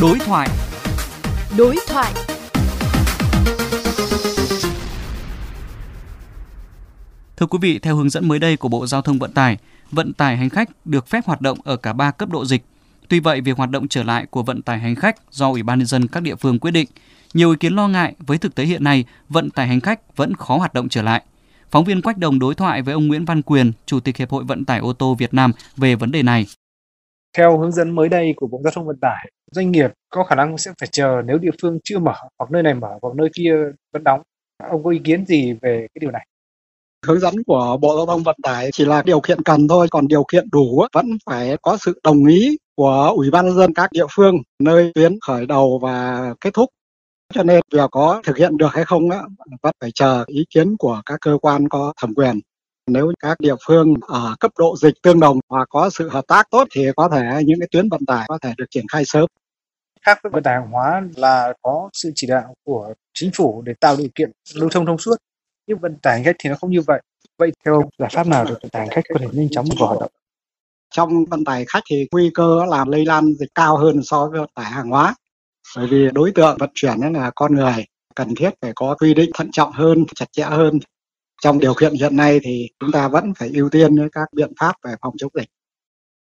Đối thoại. Đối thoại. Thưa quý vị, theo hướng dẫn mới đây của Bộ Giao thông Vận tải, vận tải hành khách được phép hoạt động ở cả ba cấp độ dịch. Tuy vậy, việc hoạt động trở lại của vận tải hành khách do Ủy ban nhân dân các địa phương quyết định. Nhiều ý kiến lo ngại với thực tế hiện nay, vận tải hành khách vẫn khó hoạt động trở lại. Phóng viên Quách Đồng đối thoại với ông Nguyễn Văn Quyền, Chủ tịch Hiệp hội Vận tải ô tô Việt Nam về vấn đề này. Theo hướng dẫn mới đây của Bộ Giao thông Vận tải, doanh nghiệp có khả năng sẽ phải chờ nếu địa phương chưa mở hoặc nơi này mở hoặc nơi kia vẫn đóng. Ông có ý kiến gì về cái điều này? hướng dẫn của Bộ Giao thông Vận tải chỉ là điều kiện cần thôi, còn điều kiện đủ vẫn phải có sự đồng ý của Ủy ban nhân dân các địa phương nơi tuyến khởi đầu và kết thúc. Cho nên việc có thực hiện được hay không á, vẫn phải chờ ý kiến của các cơ quan có thẩm quyền. Nếu các địa phương ở cấp độ dịch tương đồng hoặc có sự hợp tác tốt thì có thể những cái tuyến vận tải có thể được triển khai sớm. Khác với vận tải hàng hóa là có sự chỉ đạo của chính phủ để tạo điều kiện lưu thông thông suốt. Nhưng vận tải hành khách thì nó không như vậy. Vậy theo ông, giải pháp nào để vận tải hành khách có thể nhanh chóng vào hoạt động? Trong vận tải khách thì nguy cơ làm lây lan dịch cao hơn so với vận tải hàng hóa. Bởi vì đối tượng vận chuyển là con người, cần thiết phải có quy định thận trọng hơn, chặt chẽ hơn trong điều kiện hiện nay thì chúng ta vẫn phải ưu tiên các biện pháp về phòng chống dịch.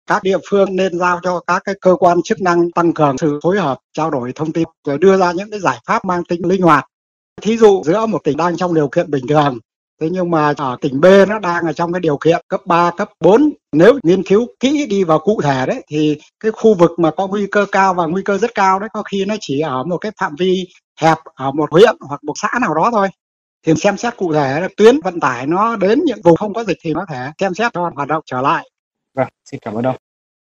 Các địa phương nên giao cho các cái cơ quan chức năng tăng cường sự phối hợp trao đổi thông tin rồi đưa ra những cái giải pháp mang tính linh hoạt. Thí dụ giữa một tỉnh đang trong điều kiện bình thường thế nhưng mà ở tỉnh B nó đang ở trong cái điều kiện cấp 3, cấp 4 nếu nghiên cứu kỹ đi vào cụ thể đấy thì cái khu vực mà có nguy cơ cao và nguy cơ rất cao đấy có khi nó chỉ ở một cái phạm vi hẹp ở một huyện hoặc một xã nào đó thôi thì xem xét cụ thể là tuyến vận tải nó đến những vùng không có dịch thì có thể xem xét cho hoạt động trở lại. Vâng, xin cảm ơn ông.